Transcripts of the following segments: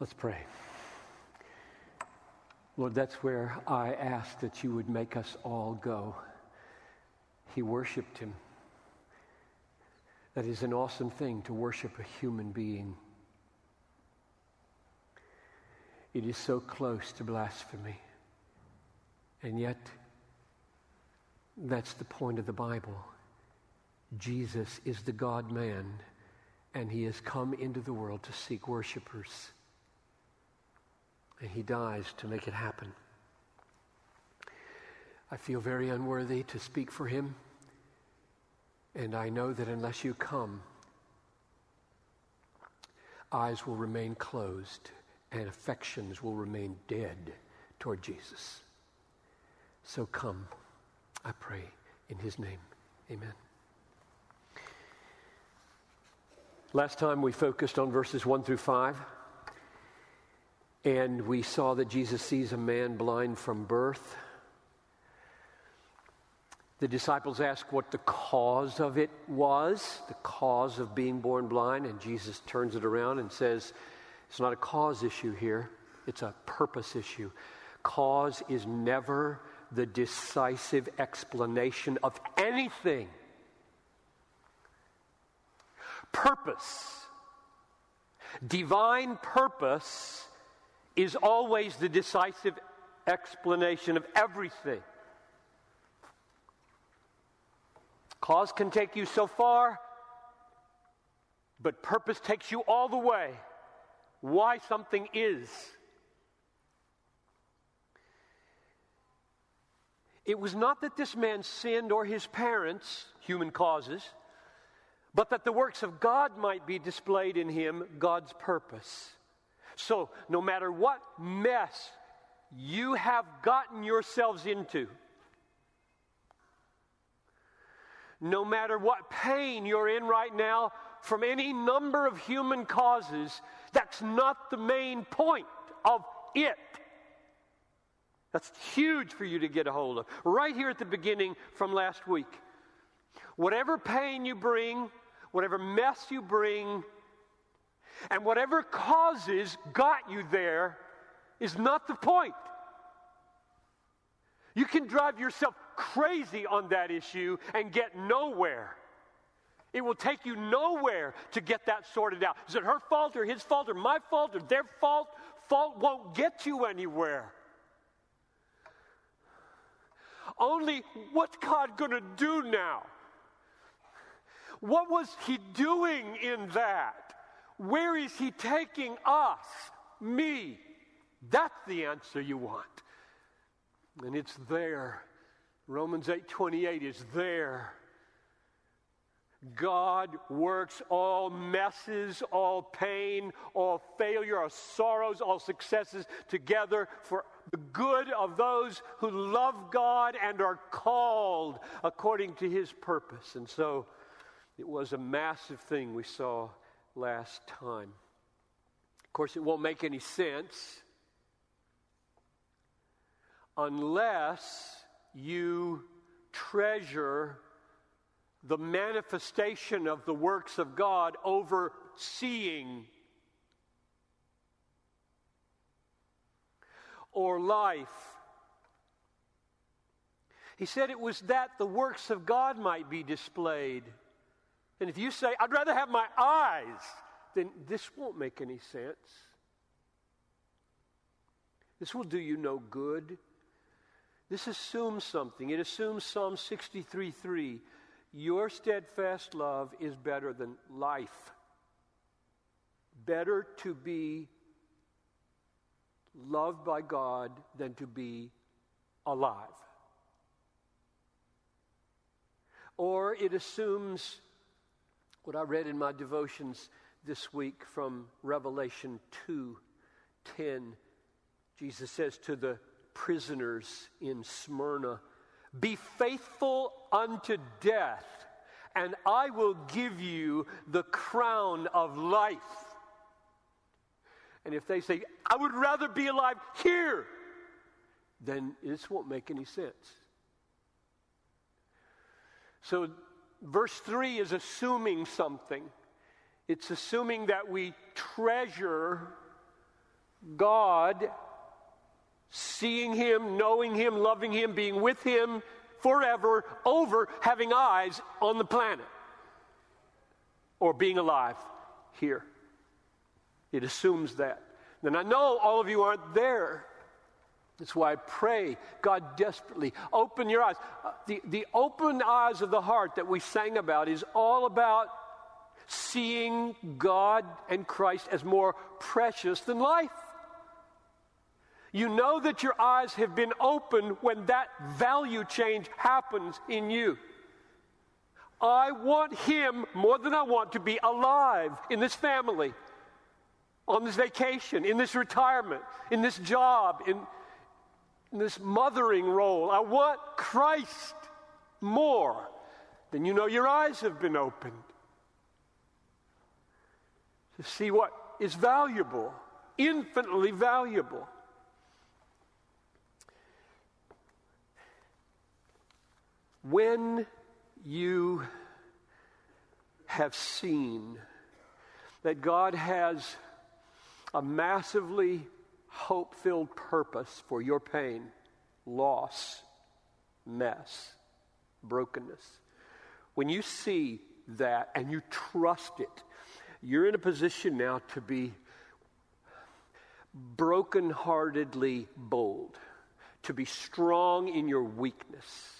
Let's pray. Lord, that's where I ask that you would make us all go. He worshiped him. That is an awesome thing to worship a human being. It is so close to blasphemy. And yet, that's the point of the Bible. Jesus is the God man, and he has come into the world to seek worshipers and he dies to make it happen. I feel very unworthy to speak for him, and I know that unless you come, eyes will remain closed and affections will remain dead toward Jesus. So come, I pray, in his name. Amen. Last time we focused on verses 1 through 5. And we saw that Jesus sees a man blind from birth. The disciples ask what the cause of it was, the cause of being born blind, and Jesus turns it around and says, It's not a cause issue here, it's a purpose issue. Cause is never the decisive explanation of anything. Purpose, divine purpose, is always the decisive explanation of everything. Cause can take you so far, but purpose takes you all the way. Why something is. It was not that this man sinned or his parents, human causes, but that the works of God might be displayed in him, God's purpose. So, no matter what mess you have gotten yourselves into, no matter what pain you're in right now from any number of human causes, that's not the main point of it. That's huge for you to get a hold of. Right here at the beginning from last week. Whatever pain you bring, whatever mess you bring, and whatever causes got you there is not the point. You can drive yourself crazy on that issue and get nowhere. It will take you nowhere to get that sorted out. Is it her fault or his fault or my fault or their fault? Fault won't get you anywhere. Only what's God going to do now? What was he doing in that? Where is he taking us? Me. That's the answer you want. And it's there. Romans 8:28 is there. God works all messes, all pain, all failure, all sorrows, all successes together for the good of those who love God and are called according to his purpose. And so it was a massive thing we saw last time. Of course, it won't make any sense unless you treasure the manifestation of the works of God over seeing or life. He said it was that the works of God might be displayed. And if you say, I'd rather have my eyes, then this won't make any sense. This will do you no good. This assumes something. It assumes Psalm 63 3. Your steadfast love is better than life. Better to be loved by God than to be alive. Or it assumes what I read in my devotions this week from Revelation 2:10. Jesus says to the prisoners in Smyrna, "Be faithful unto death, and I will give you the crown of life." And if they say, "I would rather be alive here," then this won't make any sense. So verse 3 is assuming something. It's assuming that we treasure God, seeing Him, knowing Him, loving Him, being with Him forever, over having eyes on the planet or being alive here. It assumes that. And I know all of you aren't there. That's why I pray, God, desperately open your eyes. Uh, the, the open eyes of the heart that we sang about is all about seeing God and Christ as more precious than life. You know that your eyes have been opened when that value change happens in you. I want Him more than I want to be alive in this family, on this vacation, in this retirement, in this job, in in this mothering role. I want Christ more. than you know your eyes have been opened to see what is valuable, infinitely valuable. When you have seen that God has a massively hope filled purpose for your pain, loss, mess, brokenness. When you see that and you trust it, you're in a position now to be brokenheartedly bold, to be strong in your weakness.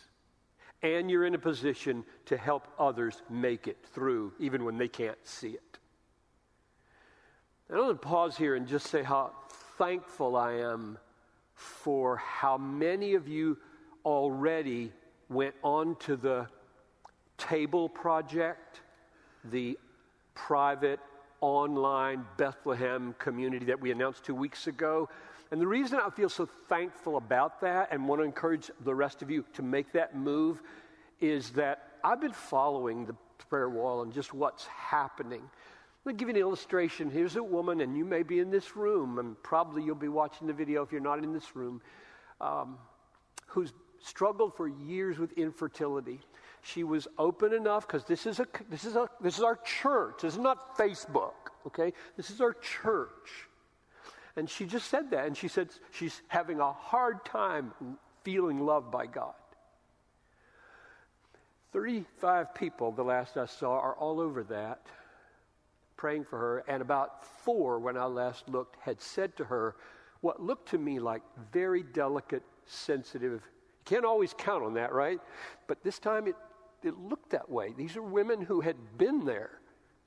And you're in a position to help others make it through, even when they can't see it. I want to pause here and just say how thankful I am for how many of you already went on to the Table Project, the private online Bethlehem community that we announced two weeks ago. And the reason I feel so thankful about that and want to encourage the rest of you to make that move is that I've been following the prayer wall and just what's happening. Let me give you an illustration. Here's a woman, and you may be in this room, and probably you'll be watching the video if you're not in this room, um, who's struggled for years with infertility. She was open enough because this is a this is a this is our church. This is not Facebook. Okay, this is our church. And she just said that, and she said she's having a hard time feeling loved by God. 35 people, the last I saw, are all over that praying for her, and about four, when I last looked, had said to her what looked to me like very delicate, sensitive. You can't always count on that, right? But this time it, it looked that way. These are women who had been there,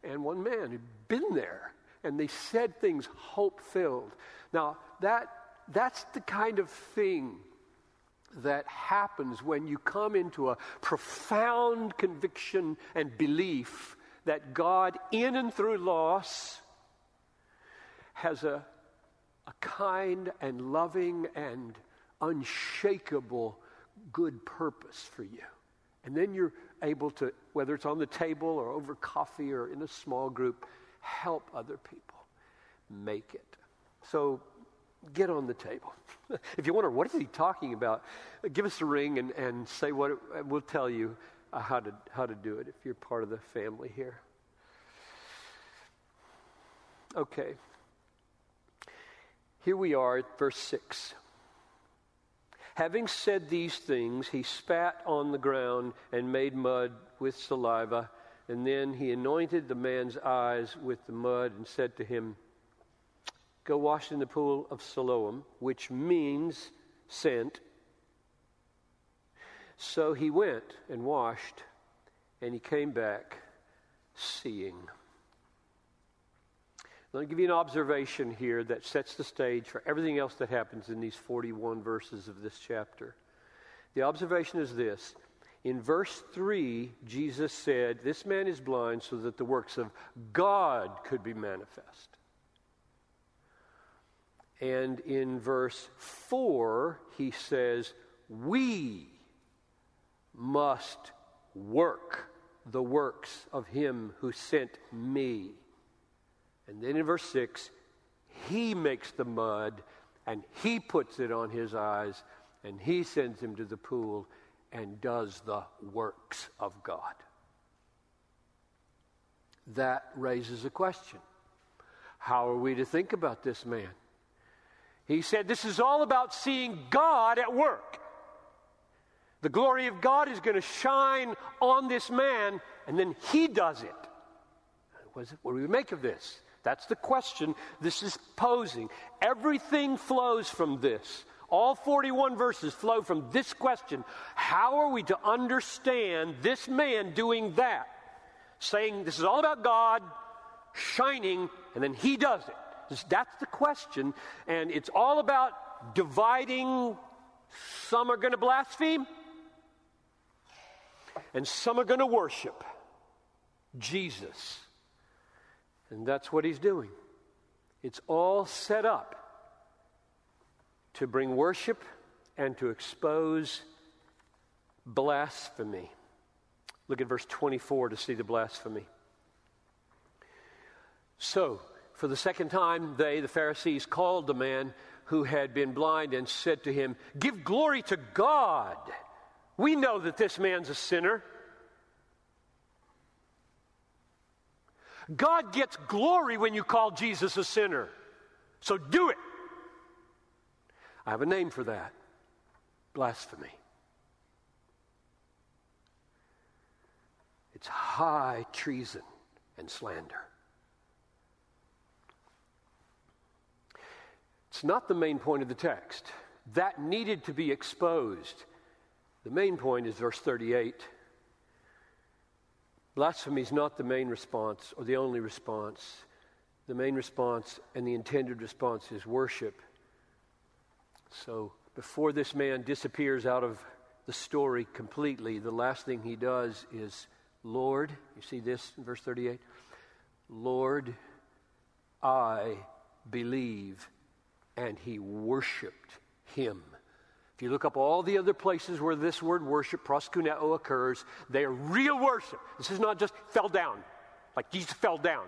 and one man who'd been there, and they said things hope filled. Now, that, that's the kind of thing that happens when you come into a profound conviction and belief that God, in and through loss, has a, a kind and loving and unshakable good purpose for you. And then you're able to, whether it's on the table or over coffee or in a small group, help other people make it. So get on the table. if you wonder, what is he talking about? Give us a ring and, and say what it, we'll tell you uh, how, to, how to do it if you're part of the family here. Okay. Here we are at verse 6. Having said these things, he spat on the ground and made mud with saliva, and then he anointed the man's eyes with the mud and said to him, Go wash in the pool of Siloam, which means sent. So he went and washed, and he came back seeing. Let me give you an observation here that sets the stage for everything else that happens in these 41 verses of this chapter. The observation is this. In verse 3, Jesus said, This man is blind so that the works of God could be manifest. And in verse 4, he says, We must work the works of him who sent me. And then in verse 6, he makes the mud and he puts it on his eyes and he sends him to the pool and does the works of God. That raises a question. How are we to think about this man? He said, This is all about seeing God at work. The glory of God is going to shine on this man, and then he does it. What, do we make of this? That's the question this is posing. Everything flows from this. All 41 verses flow from this question How are we to understand this man doing that? Saying this is all about God shining, and then he does it. That's the question. And it's all about dividing. Some are going to blaspheme, and some are going to worship Jesus. And that's what he's doing. It's all set up to bring worship and to expose blasphemy. Look at verse 24 to see the blasphemy. So, for the second time, they, the Pharisees, called the man who had been blind and said to him, Give glory to God. We know that this man's a sinner. God gets glory when you call Jesus a sinner. So do it. I have a name for that blasphemy. It's high treason and slander. It's not the main point of the text. That needed to be exposed. The main point is verse 38. Blasphemy is not the main response or the only response. The main response and the intended response is worship. So before this man disappears out of the story completely, the last thing he does is, Lord, you see this in verse 38? Lord, I believe and he worshiped him. If you look up all the other places where this word worship, proskuneo, occurs, they are real worship. This is not just fell down, like Jesus fell down.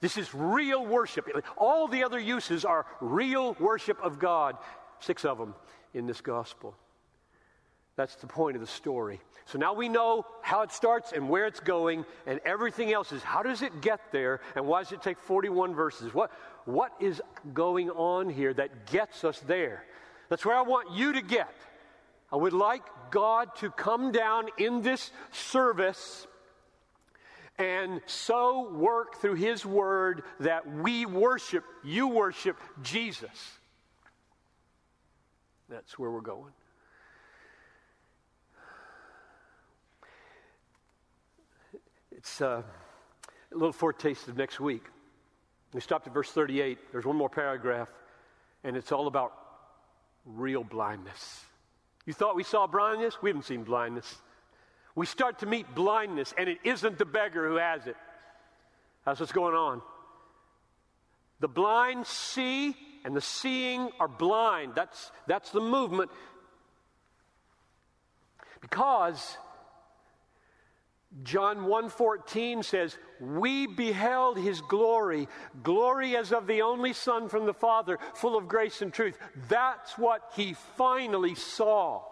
This is real worship. All the other uses are real worship of God. Six of them in this gospel. That's the point of the story. So now we know how it starts and where it's going, and everything else is how does it get there, and why does it take 41 verses? What, what is going on here that gets us there? That's where I want you to get. I would like God to come down in this service and so work through His Word that we worship, you worship Jesus. That's where we're going. It's uh, a little foretaste of next week. We stopped at verse 38. There's one more paragraph, and it's all about real blindness. You thought we saw blindness? We haven't seen blindness. We start to meet blindness, and it isn't the beggar who has it. That's what's going on. The blind see, and the seeing are blind. That's, that's the movement. Because John 1:14 says, "We beheld his glory, glory as of the only son from the Father, full of grace and truth." That's what he finally saw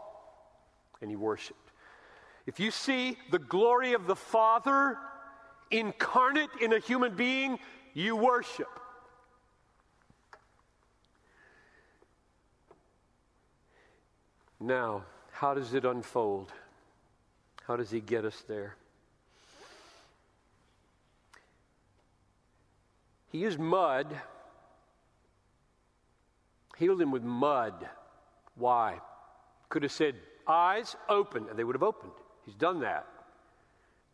and he worshiped. If you see the glory of the Father incarnate in a human being, you worship. Now, how does it unfold? How does he get us there? He used mud, healed him with mud. Why? Could have said, eyes open, and they would have opened. He's done that.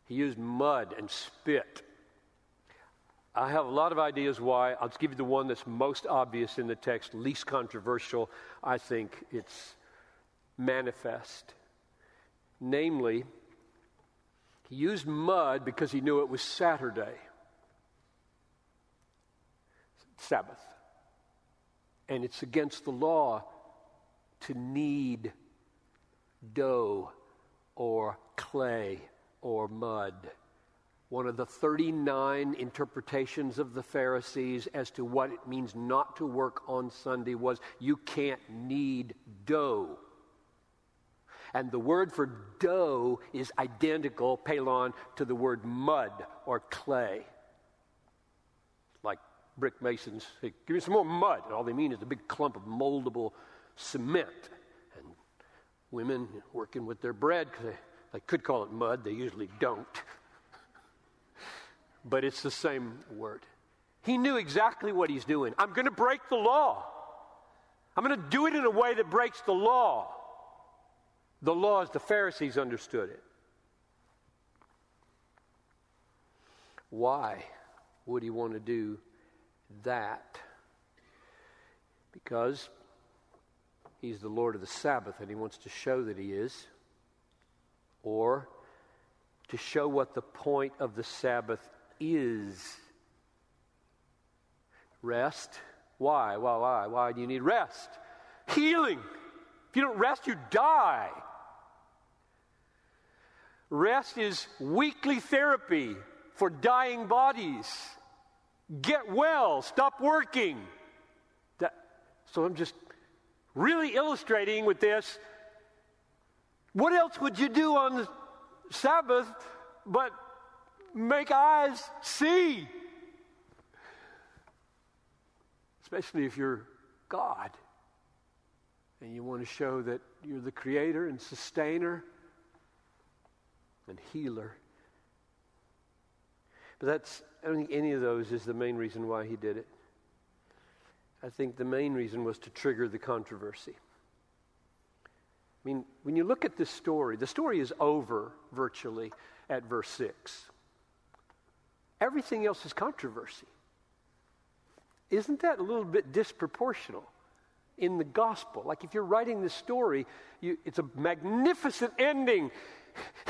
He used mud and spit. I have a lot of ideas why. I'll just give you the one that's most obvious in the text, least controversial. I think it's manifest. Namely, he used mud because he knew it was Saturday. Sabbath. And it's against the law to knead dough or clay or mud. One of the 39 interpretations of the Pharisees as to what it means not to work on Sunday was you can't knead dough. And the word for dough is identical, pelon, to the word mud or clay brick masons Give me some more mud. And all they mean is a big clump of moldable cement. And women working with their bread, because they, they could call it mud, they usually don't. but it's the same word. He knew exactly what he's doing. I'm going to break the law. I'm going to do it in a way that breaks the law. The law as the Pharisees understood it. Why would he want to do that? Because he's the Lord of the Sabbath and he wants to show that he is, or to show what the point of the Sabbath is. Rest. Why? Why? Why? Why do you need rest? Healing. If you don't rest, you die. Rest is weekly therapy for dying bodies. Get well, stop working. That, so I'm just really illustrating with this. What else would you do on the Sabbath but make eyes see? Especially if you're God and you want to show that you're the creator and sustainer and healer. But that's, I don't think any of those is the main reason why he did it. I think the main reason was to trigger the controversy. I mean, when you look at this story, the story is over virtually at verse 6. Everything else is controversy. Isn't that a little bit disproportional in the gospel? Like if you're writing this story, you, it's a magnificent ending.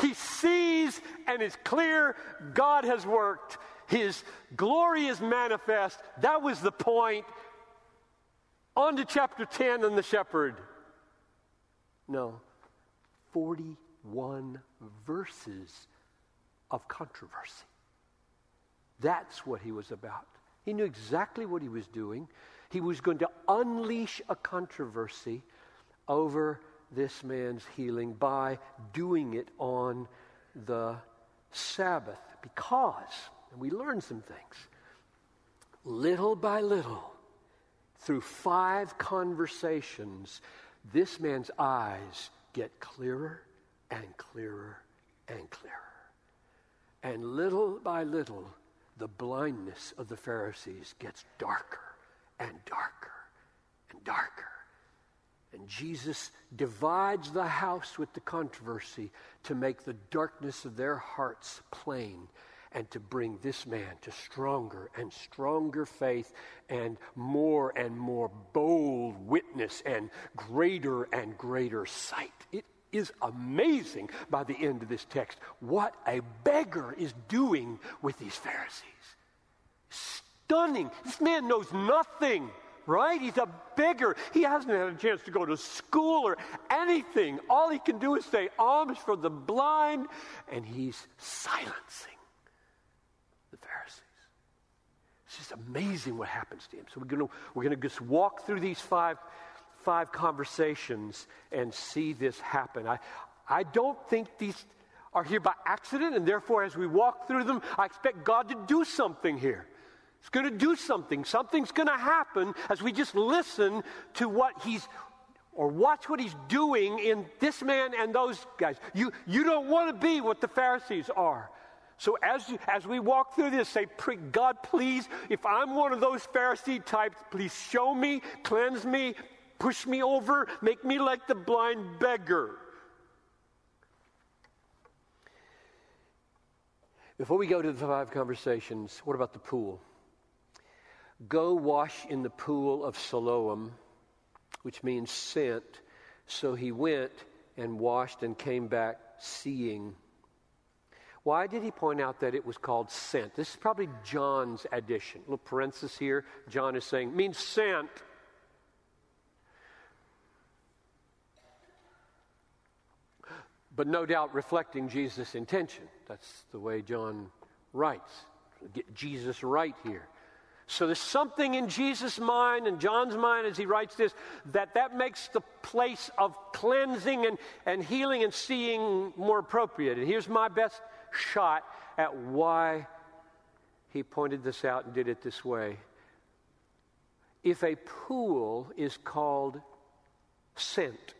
He sees and it's clear God has worked. His glory is manifest. That was the point. On to chapter 10 and the shepherd. No, 41 verses of controversy. That's what he was about. He knew exactly what he was doing. He was going to unleash a controversy over this man's healing by doing it on the Sabbath. Because, and we learn some things, little by little, through five conversations, this man's eyes get clearer and clearer and clearer. And little by little, the blindness of the Pharisees gets darker and darker and darker. And Jesus divides the house with the controversy to make the darkness of their hearts plain and to bring this man to stronger and stronger faith and more and more bold witness and greater and greater sight. It is amazing by the end of this text what a beggar is doing with these Pharisees. Stunning. This man knows nothing right? He's a beggar. He hasn't had a chance to go to school or anything. All he can do is say alms for the blind, and he's silencing the Pharisees. It's just amazing what happens to him. So we're going to we're going to just walk through these five five conversations and see this happen. I I don't think these are here by accident, and therefore, as we walk through them, I expect God to do something here. It's going to do something. Something's going to happen as we just listen to what he's or watch what he's doing in this man and those guys. You, you don't want to be what the Pharisees are. So as, you, as we walk through this, say, God, please, if I'm one of those Pharisee types, please show me, cleanse me, push me over, make me like the blind beggar. Before we go to the five conversations, what about the pool? Go wash in the pool of Siloam, which means sent. So he went and washed and came back seeing. Why did he point out that it was called sent? This is probably John's addition. Little parenthesis here. John is saying, means sent. But no doubt reflecting Jesus' intention. That's the way John writes. Get Jesus right here. So there's something in Jesus' mind and John's mind as he writes this that that makes the place of cleansing and, and healing and seeing more appropriate. And here's my best shot at why he pointed this out and did it this way. if a pool is called sent,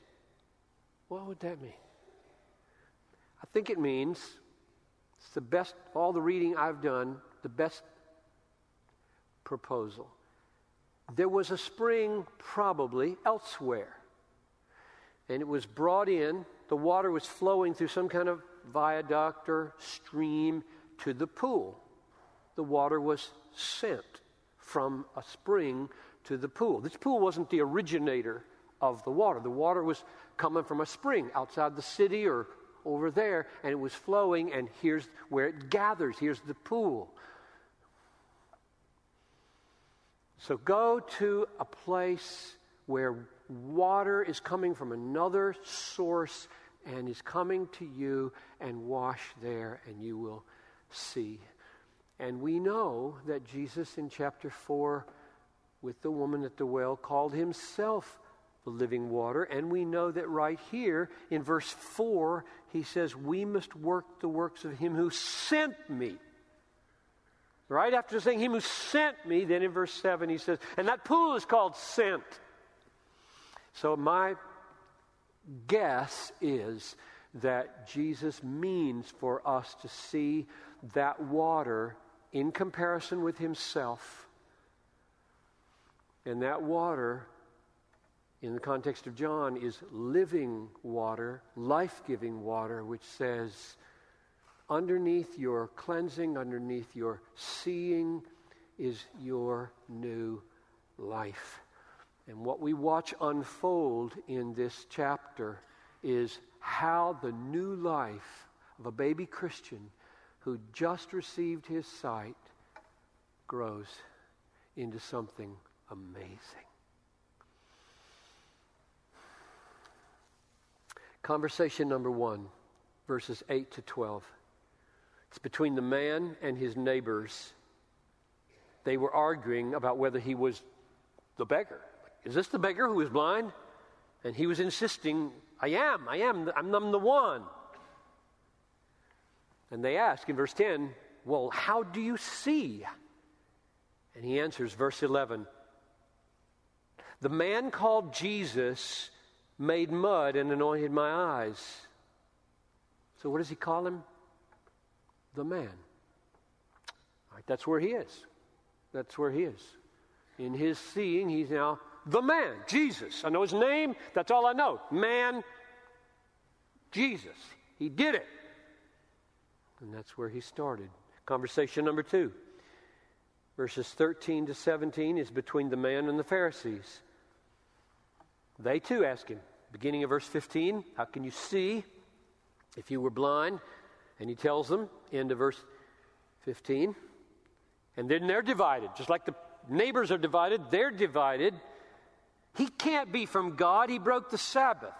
what would that mean? I think it means it's the best, all the reading I've done, the best proposal. There was a spring probably elsewhere, and it was brought in. The water was flowing through some kind of viaduct or stream to the pool. The water was sent from a spring to the pool. This pool wasn't the originator of the water. The water was coming from a spring outside the city or over there, and it was flowing, and here's where it gathers. Here's the pool. So go to a place where water is coming from another source and is coming to you and wash there, and you will see. And we know that Jesus in chapter 4 with the woman at the well called himself the living water. And we know that right here in verse 4, he says, We must work the works of him who sent me. Right after saying him who sent me, then in verse 7 he says, and that pool is called sent. So my guess is that Jesus means for us to see that water in comparison with himself and that water, in the context of John, is living water, life giving water, which says, underneath your cleansing, underneath your seeing, is your new life. And what we watch unfold in this chapter is how the new life of a baby Christian who just received his sight grows into something amazing. Conversation number one, verses 8 to 12. It's between the man and his neighbors. They were arguing about whether he was the beggar. Is this the beggar who is blind? And he was insisting, I am, I am, I'm, I'm the one. And they ask in verse 10, Well, how do you see? And he answers, verse 11, the man called Jesus made mud and anointed my eyes. So, what does he call him? The man. Right, that's where he is. That's where he is. In his seeing, he's now the man, Jesus. I know his name, that's all I know. Man, Jesus. He did it. And that's where he started. Conversation number two. Verses 13 to 17 is between the man and the Pharisees. They too ask him, beginning of verse 15, How can you see if you were blind? And he tells them, end of verse 15. And then they're divided. Just like the neighbors are divided, they're divided. He can't be from God, he broke the Sabbath.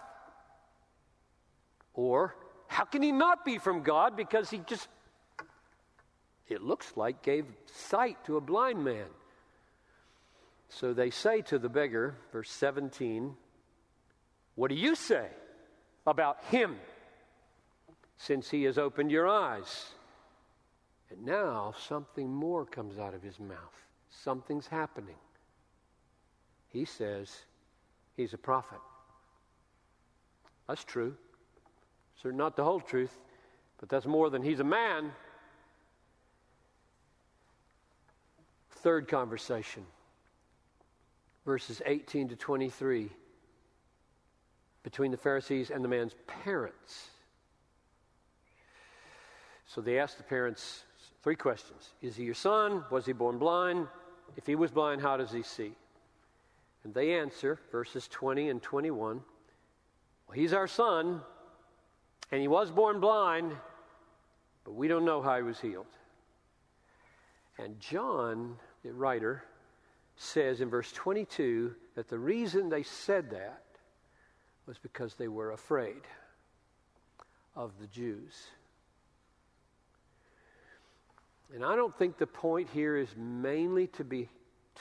Or, how can he not be from God? Because he just, it looks like, gave sight to a blind man. So they say to the beggar, verse 17, what do you say about him since he has opened your eyes? And now something more comes out of his mouth. Something's happening. He says he's a prophet. That's true. Certainly not the whole truth, but that's more than he's a man. Third conversation, verses 18 to 23 between the Pharisees and the man's parents. So they asked the parents three questions Is he your son? Was he born blind? If he was blind, how does he see? And they answer, verses 20 and 21 Well, he's our son, and he was born blind, but we don't know how he was healed. And John, the writer, says in verse 22 that the reason they said that was because they were afraid of the Jews. And I don't think the point here is mainly to be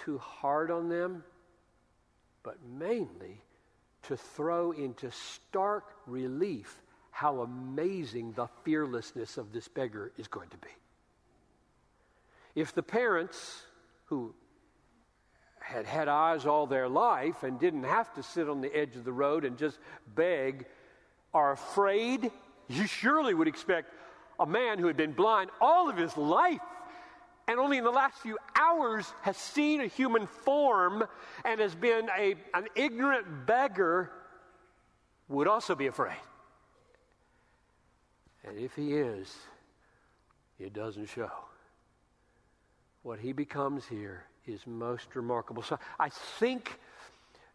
too hard on them, but mainly to throw into stark relief how amazing the fearlessness of this beggar is going to be. If the parents, who had had eyes all their life and didn't have to sit on the edge of the road and just beg are afraid. You surely would expect a man who had been blind all of his life and only in the last few hours has seen a human form and has been a, an ignorant beggar would also be afraid. And if he is, it doesn't show. What he becomes here is most remarkable. So I think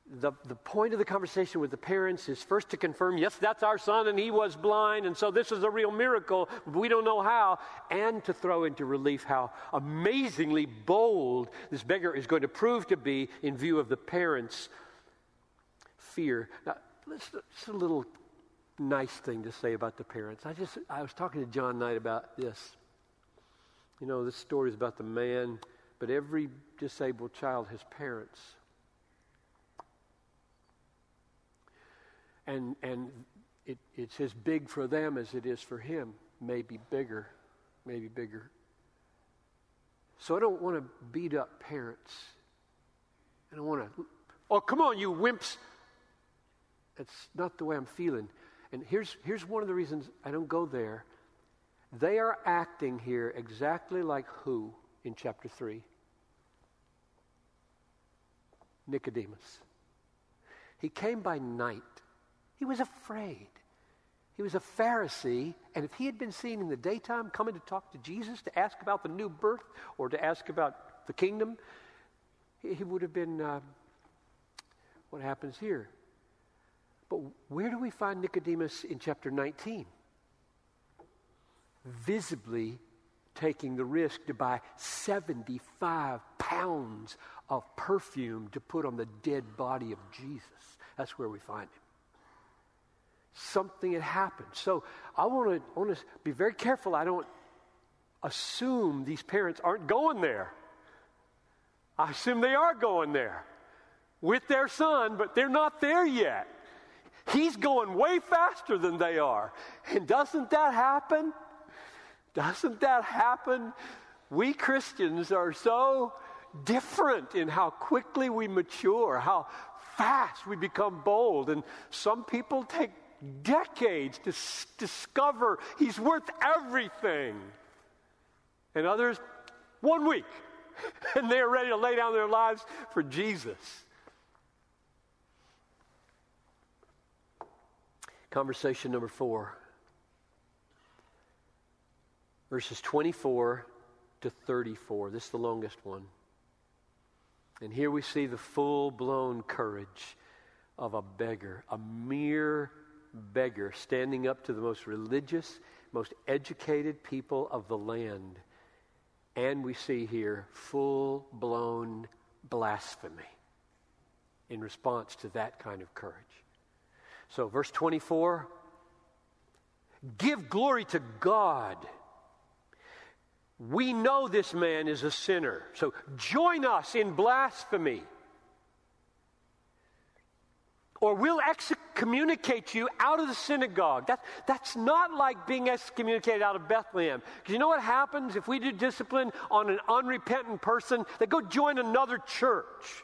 the, the point of the conversation with the parents is first to confirm, yes, that's our son, and he was blind, and so this is a real miracle. We don't know how. And to throw into relief how amazingly bold this beggar is going to prove to be in view of the parents' fear. Now, just a little nice thing to say about the parents. I just, I was talking to John Knight about this. You know, this story is about the man, but every disabled child has parents. And, and it, it's as big for them as it is for him, maybe bigger, maybe bigger. So I don't want to beat up parents. I don't want to, oh, come on, you wimps. That's not the way I'm feeling. And here's, here's one of the reasons I don't go there. They are acting here exactly like who in chapter 3? Nicodemus. He came by night he was afraid. He was a Pharisee, and if he had been seen in the daytime coming to talk to Jesus to ask about the new birth or to ask about the kingdom, he, would have been uh, what happens here. But where do we find Nicodemus in chapter 19? Visibly taking the risk to buy 75 pounds of perfume to put on the dead body of Jesus. That's where we find him something had happened. So I want to, be very careful. I don't assume these parents aren't going there. I assume they are going there with their son, but they're not there yet. He's going way faster than they are. And doesn't that happen? Doesn't that happen? We Christians are so different in how quickly we mature, how fast we become bold. And some people take decades to s- discover he's worth everything. And others, one week, and they're ready to lay down their lives for Jesus. Conversation number four, verses 24 to 34. This is the longest one. And here we see the full blown courage of a beggar, a mere beggar standing up to the most religious, most educated people of the land. And we see here full blown blasphemy in response to that kind of courage. So, verse 24 give glory to God. We know this man is a sinner. So, join us in blasphemy or we'll excommunicate you out of the synagogue. That, that's not like being excommunicated out of Bethlehem. Because you know what happens if we do discipline on an unrepentant person? They go join another church.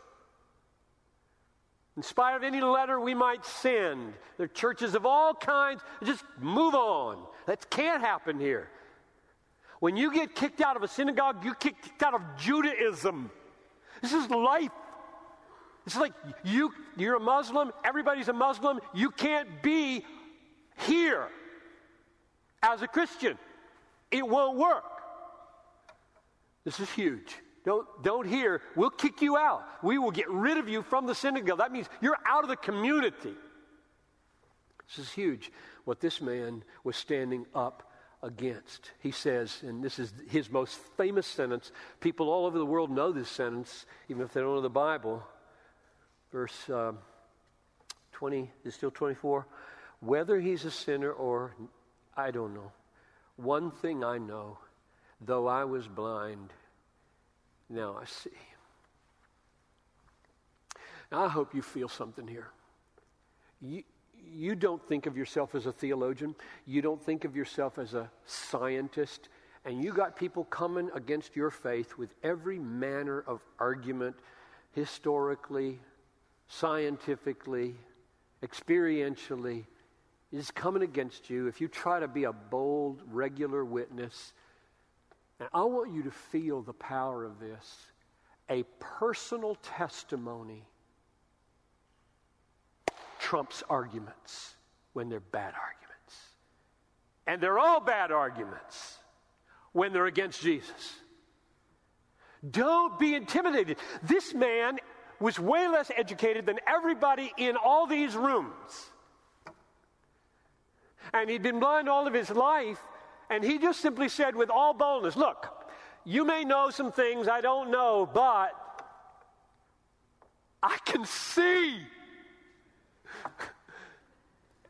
In spite of any letter we might send, there are churches of all kinds. Just move on. That can't happen here. When you get kicked out of a synagogue, you get kicked out of Judaism. This is life it's like you, you're a Muslim, everybody's a Muslim, you can't be here as a Christian. It won't work. This is huge. Don't, don't hear, we'll kick you out. We will get rid of you from the synagogue. That means you're out of the community. This is huge. What this man was standing up against. He says, and this is his most famous sentence. People all over the world know this sentence, even if they don't know the Bible verse uh, 20, is still 24? Whether he's a sinner or I don't know. One thing I know, though I was blind, now I see. Now I hope you feel something here. You, you don't think of yourself as a theologian, you don't think of yourself as a scientist, and you got people coming against your faith with every manner of argument historically, scientifically, experientially, is coming against you if you try to be a bold, regular witness. And I want you to feel the power of this a personal testimony trumps arguments when they're bad arguments. And they're all bad arguments when they're against Jesus. Don't be intimidated. This man was way less educated than everybody in all these rooms. And he'd been blind all of his life, and he just simply said with all boldness, Look, you may know some things I don't know, but I can see.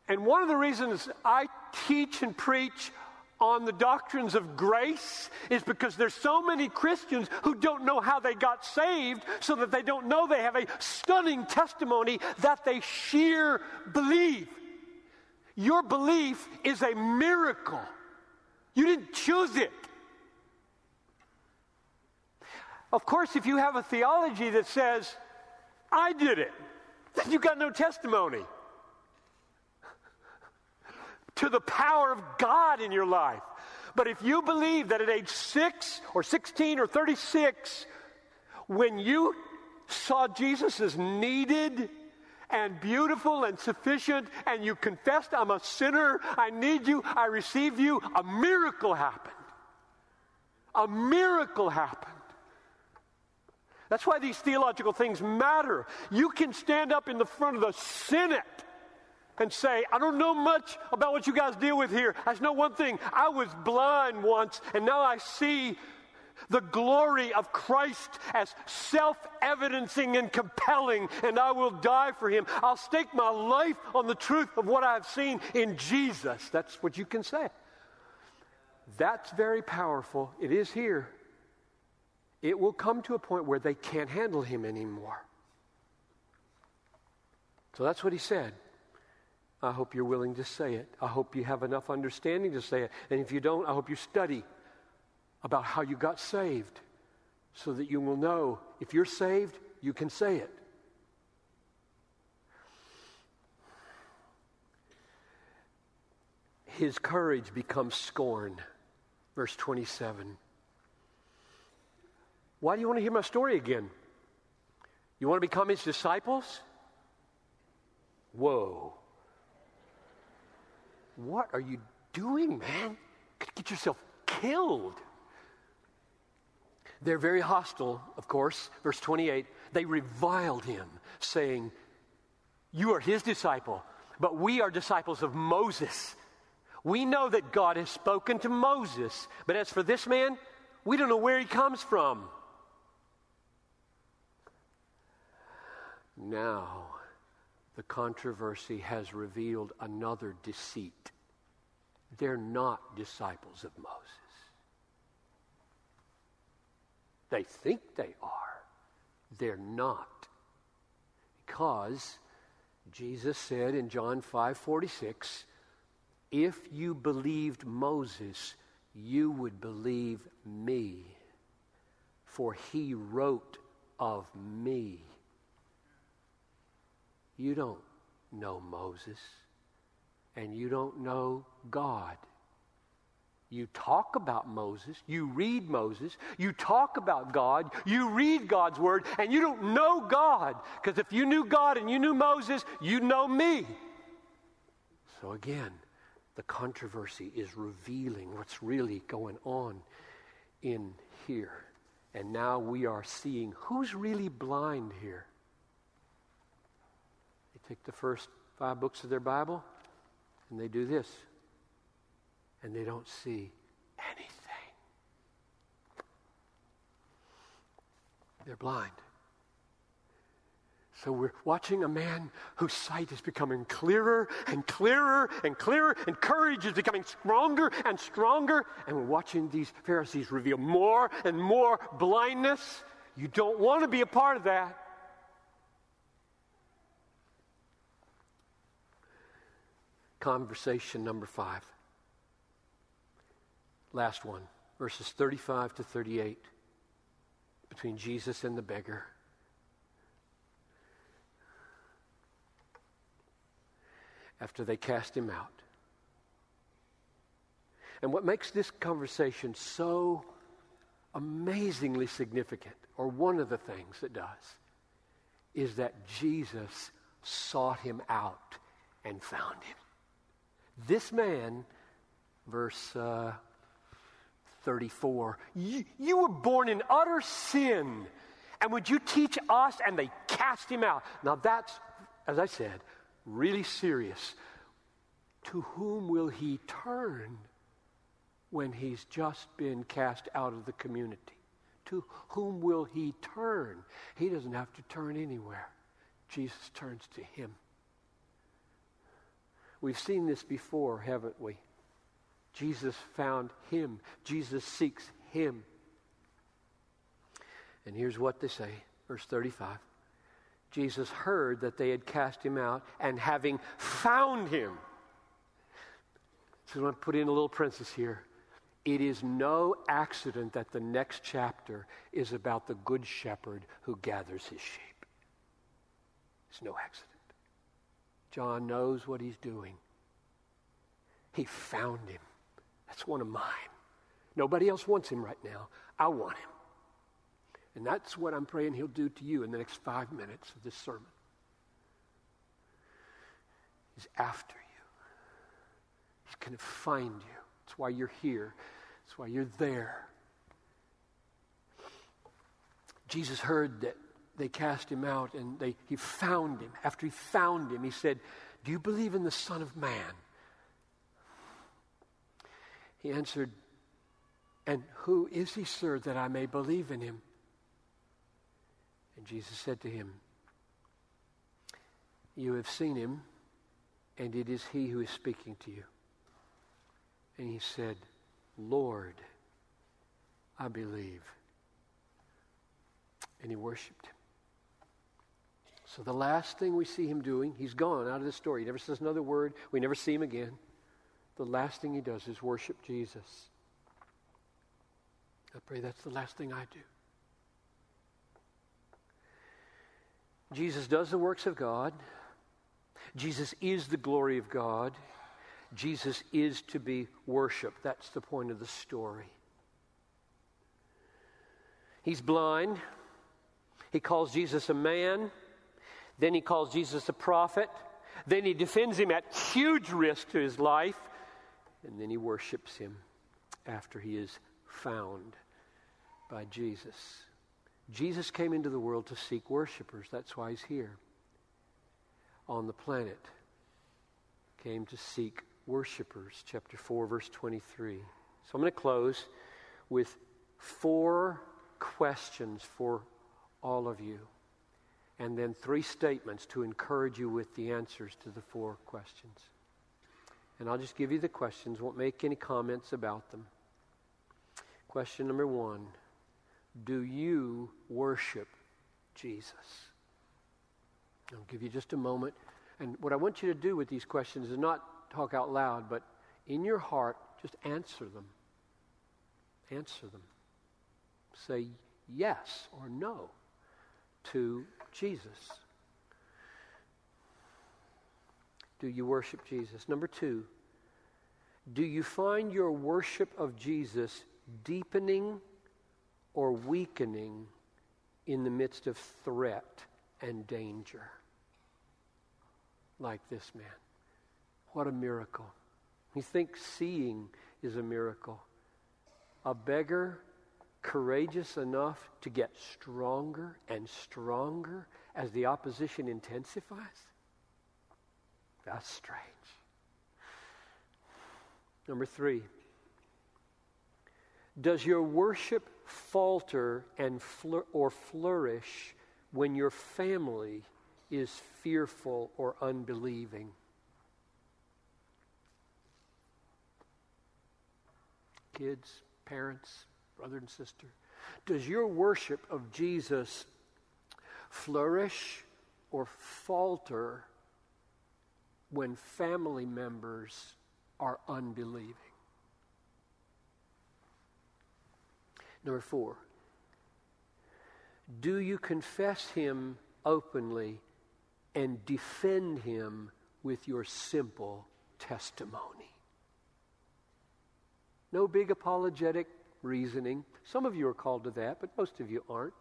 And one of the reasons I teach and preach on the doctrines of grace is because there's so many Christians who don't know how they got saved, so that they don't know they have a stunning testimony that they sheer believe. Your belief is a miracle. You didn't choose it. Of course, if you have a theology that says, I did it, then you've got no testimony to the power of God in your life. But if you believe that at age 6 or 16 or 36, when you saw Jesus as needed and beautiful and sufficient, and you confessed, I'm a sinner, I need you, I receive you, a miracle happened. A miracle happened. That's why these theological things matter. You can stand up in the front of the Senate and say, I don't know much about what you guys deal with here. I just know one thing. I was blind once, and now I see the glory of Christ as self evidencing and compelling, and I will die for him. I'll stake my life on the truth of what I've seen in Jesus. That's what you can say. That's very powerful. It is here. It will come to a point where they can't handle him anymore. So that's what he said. I hope you're willing to say it. I hope you have enough understanding to say it. And if you don't, I hope you study about how you got saved so that you will know if you're saved, you can say it. His courage becomes scorn. Verse 27. Why do you want to hear my story again? You want to become his disciples? Whoa. What are you doing, man? Could get yourself killed. They're very hostile, of course. Verse 28 they reviled him, saying, You are his disciple, but we are disciples of Moses. We know that God has spoken to Moses, but as for this man, we don't know where he comes from. Now, the controversy has revealed another deceit. They're not disciples of Moses. They think they are. They're not. Because Jesus said in John 5 46, if you believed Moses, you would believe me, for he wrote of me. You don't know Moses, and you don't know God. You talk about Moses, you read Moses, you talk about God, you read God's word, and you don't know God. Because if you knew God and you knew Moses, you know me. So again, the controversy is revealing what's really going on in here. And now we are seeing who's really blind here. Take the first five books of their Bible and they do this and they don't see anything. They're blind. So we're watching a man whose sight is becoming clearer and clearer and clearer, and courage is becoming stronger and stronger. And we're watching these Pharisees reveal more and more blindness. You don't want to be a part of that. Conversation number five. Last one, verses 35 to 38, between Jesus and the beggar. After they cast him out. And what makes this conversation so amazingly significant, or one of the things it does, is that Jesus sought him out and found him. This man, verse uh, 34, you, you were born in utter sin, and would you teach us? And they cast him out. Now that's, as I said, really serious. To whom will he turn? when he's just been cast out of the community? To whom will he turn? He doesn't have to turn anywhere. Jesus turns to him. We've seen this before, haven't we? Jesus found him. Jesus seeks him. And here's what they say, verse 35. Jesus heard that they had cast him out, and having found him, so I'm going to put in a little parenthesis here. It is no accident that the next chapter is about the good shepherd who gathers his sheep. It's no accident. John knows what he's doing. He found him. That's one of mine. Nobody else wants him right now. I want him. And that's what I'm praying he'll do to you in the next five minutes of this sermon. He's after you. He's going to find you. That's why you're here. That's why you're there. Jesus heard that they cast him out and they, he found him. After he found him, he said, Do you believe in the Son of Man? He answered, And who is he, sir, that I may believe in him? And Jesus said to him, You have seen him, and it is he who is speaking to you. And he said, Lord, I believe. And he worshiped him. So the last thing we see him doing, he's gone out of the story. He never says another word. We never see him again. The last thing he does is worship Jesus. I pray that's the last thing I do. Jesus does the works of God. Jesus is the glory of God. Jesus is to be worshiped. That's the point of the story. He's blind. He calls Jesus a man. Then he calls Jesus a prophet. Then he defends him at huge risk to his life. And then he worships him after he is found by Jesus. Jesus came into the world to seek worshipers. That's why he's here on the planet. Came to seek worshipers, chapter 4, verse 23. So I'm going to close with four questions for all of you, and then three statements to encourage you with the answers to the four questions. And I'll just give you the questions, won't make any comments about them. Question number one Do you worship Jesus? I'll give you just a moment. And what I want you to do with these questions is not talk out loud, but in your heart, just answer them. Answer them. Say yes or no to Jesus. Do you worship Jesus? Number two, do you find your worship of Jesus deepening or weakening in the midst of threat and danger? Like this man. What a miracle. You think seeing is a miracle. A beggar courageous enough to get stronger and stronger as the opposition intensifies? That's strange. Number three, does your worship falter and or flourish when your family is fearful or unbelieving? kids, parents, brother and sister? Does your worship of Jesus flourish or falter when family members are unbelieving? Number four, do you confess him openly and defend him with your simple testimony. No big apologetic reasoning. Some of you are called to that, but most of you aren't.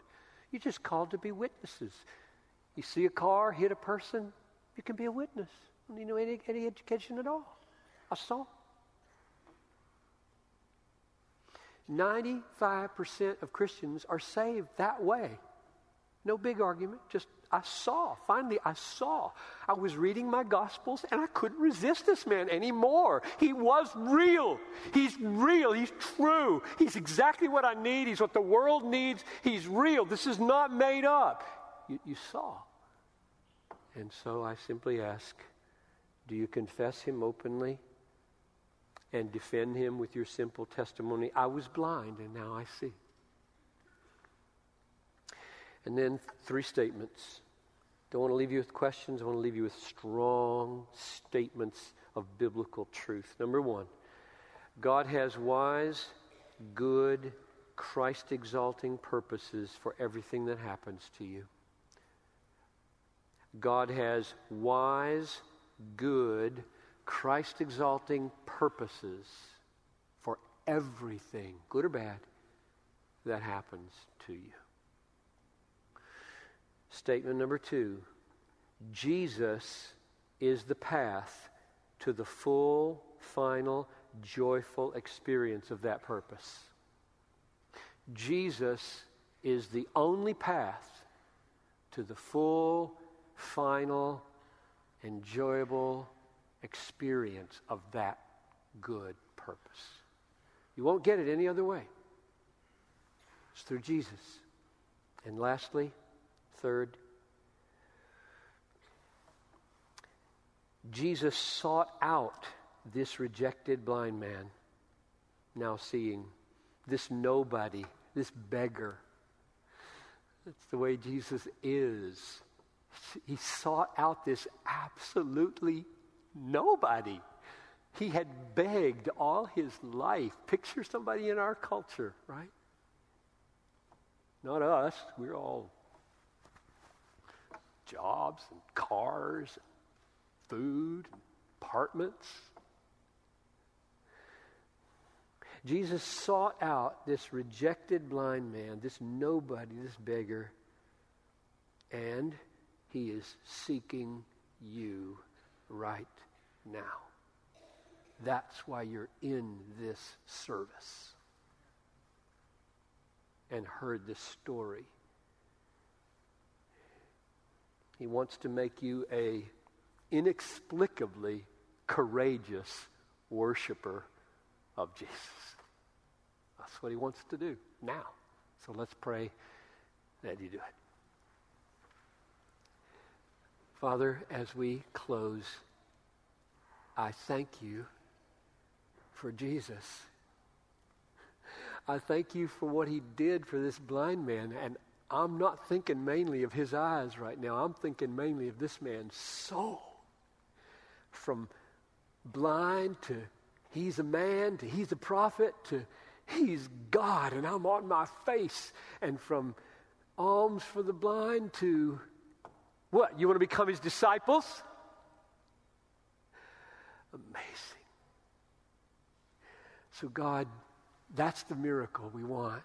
You're just called to be witnesses. You see a car hit a person, you can be a witness. You don't need any, any education at all. I saw. 95% of Christians are saved that way. No big argument, just I saw. Finally, I saw. I was reading my Gospels and I couldn't resist this man anymore. He was real. He's real. He's true. He's exactly what I need. He's what the world needs. He's real. This is not made up. You, you saw. And so I simply ask do you confess him openly and defend him with your simple testimony? I was blind and now I see. And then three statements. Don't want to leave you with questions. I want to leave you with strong statements of biblical truth. Number one, God has wise, good, Christ exalting purposes for everything that happens to you. God has wise, good, Christ exalting purposes for everything, good or bad, that happens to you. Statement number two Jesus is the path to the full, final, joyful experience of that purpose. Jesus is the only path to the full, final, enjoyable experience of that good purpose. You won't get it any other way. It's through Jesus. And lastly, Third, Jesus sought out this rejected blind man, now seeing, this nobody, this beggar. That's the way Jesus is. He sought out this absolutely nobody. He had begged all his life. Picture somebody in our culture, right? Not us. We're all jobs and cars, and food, and apartments. Jesus sought out this rejected blind man, this nobody, this beggar, and he is seeking you right now. That's why you're in this service and heard this story he wants to make you a inexplicably courageous worshiper of Jesus. That's what he wants to do now. So let's pray that you do it. Father, as we close, I thank you for Jesus. I thank you for what he did for this blind man, and I'm not thinking mainly of his eyes right now. I'm thinking mainly of this man's soul. From blind to he's a man to he's a prophet to he's God and I'm on my face. And from alms for the blind to what? You want to become his disciples? Amazing. So, God, that's the miracle we want.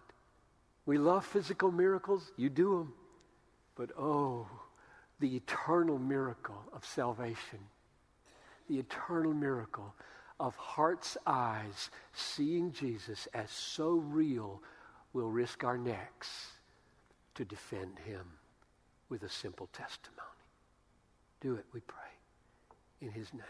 We love physical miracles, you do them. But oh, the eternal miracle of salvation, the eternal miracle of heart's eyes seeing Jesus as so real, we'll risk our necks to defend him with a simple testimony. Do it, we pray, in his name.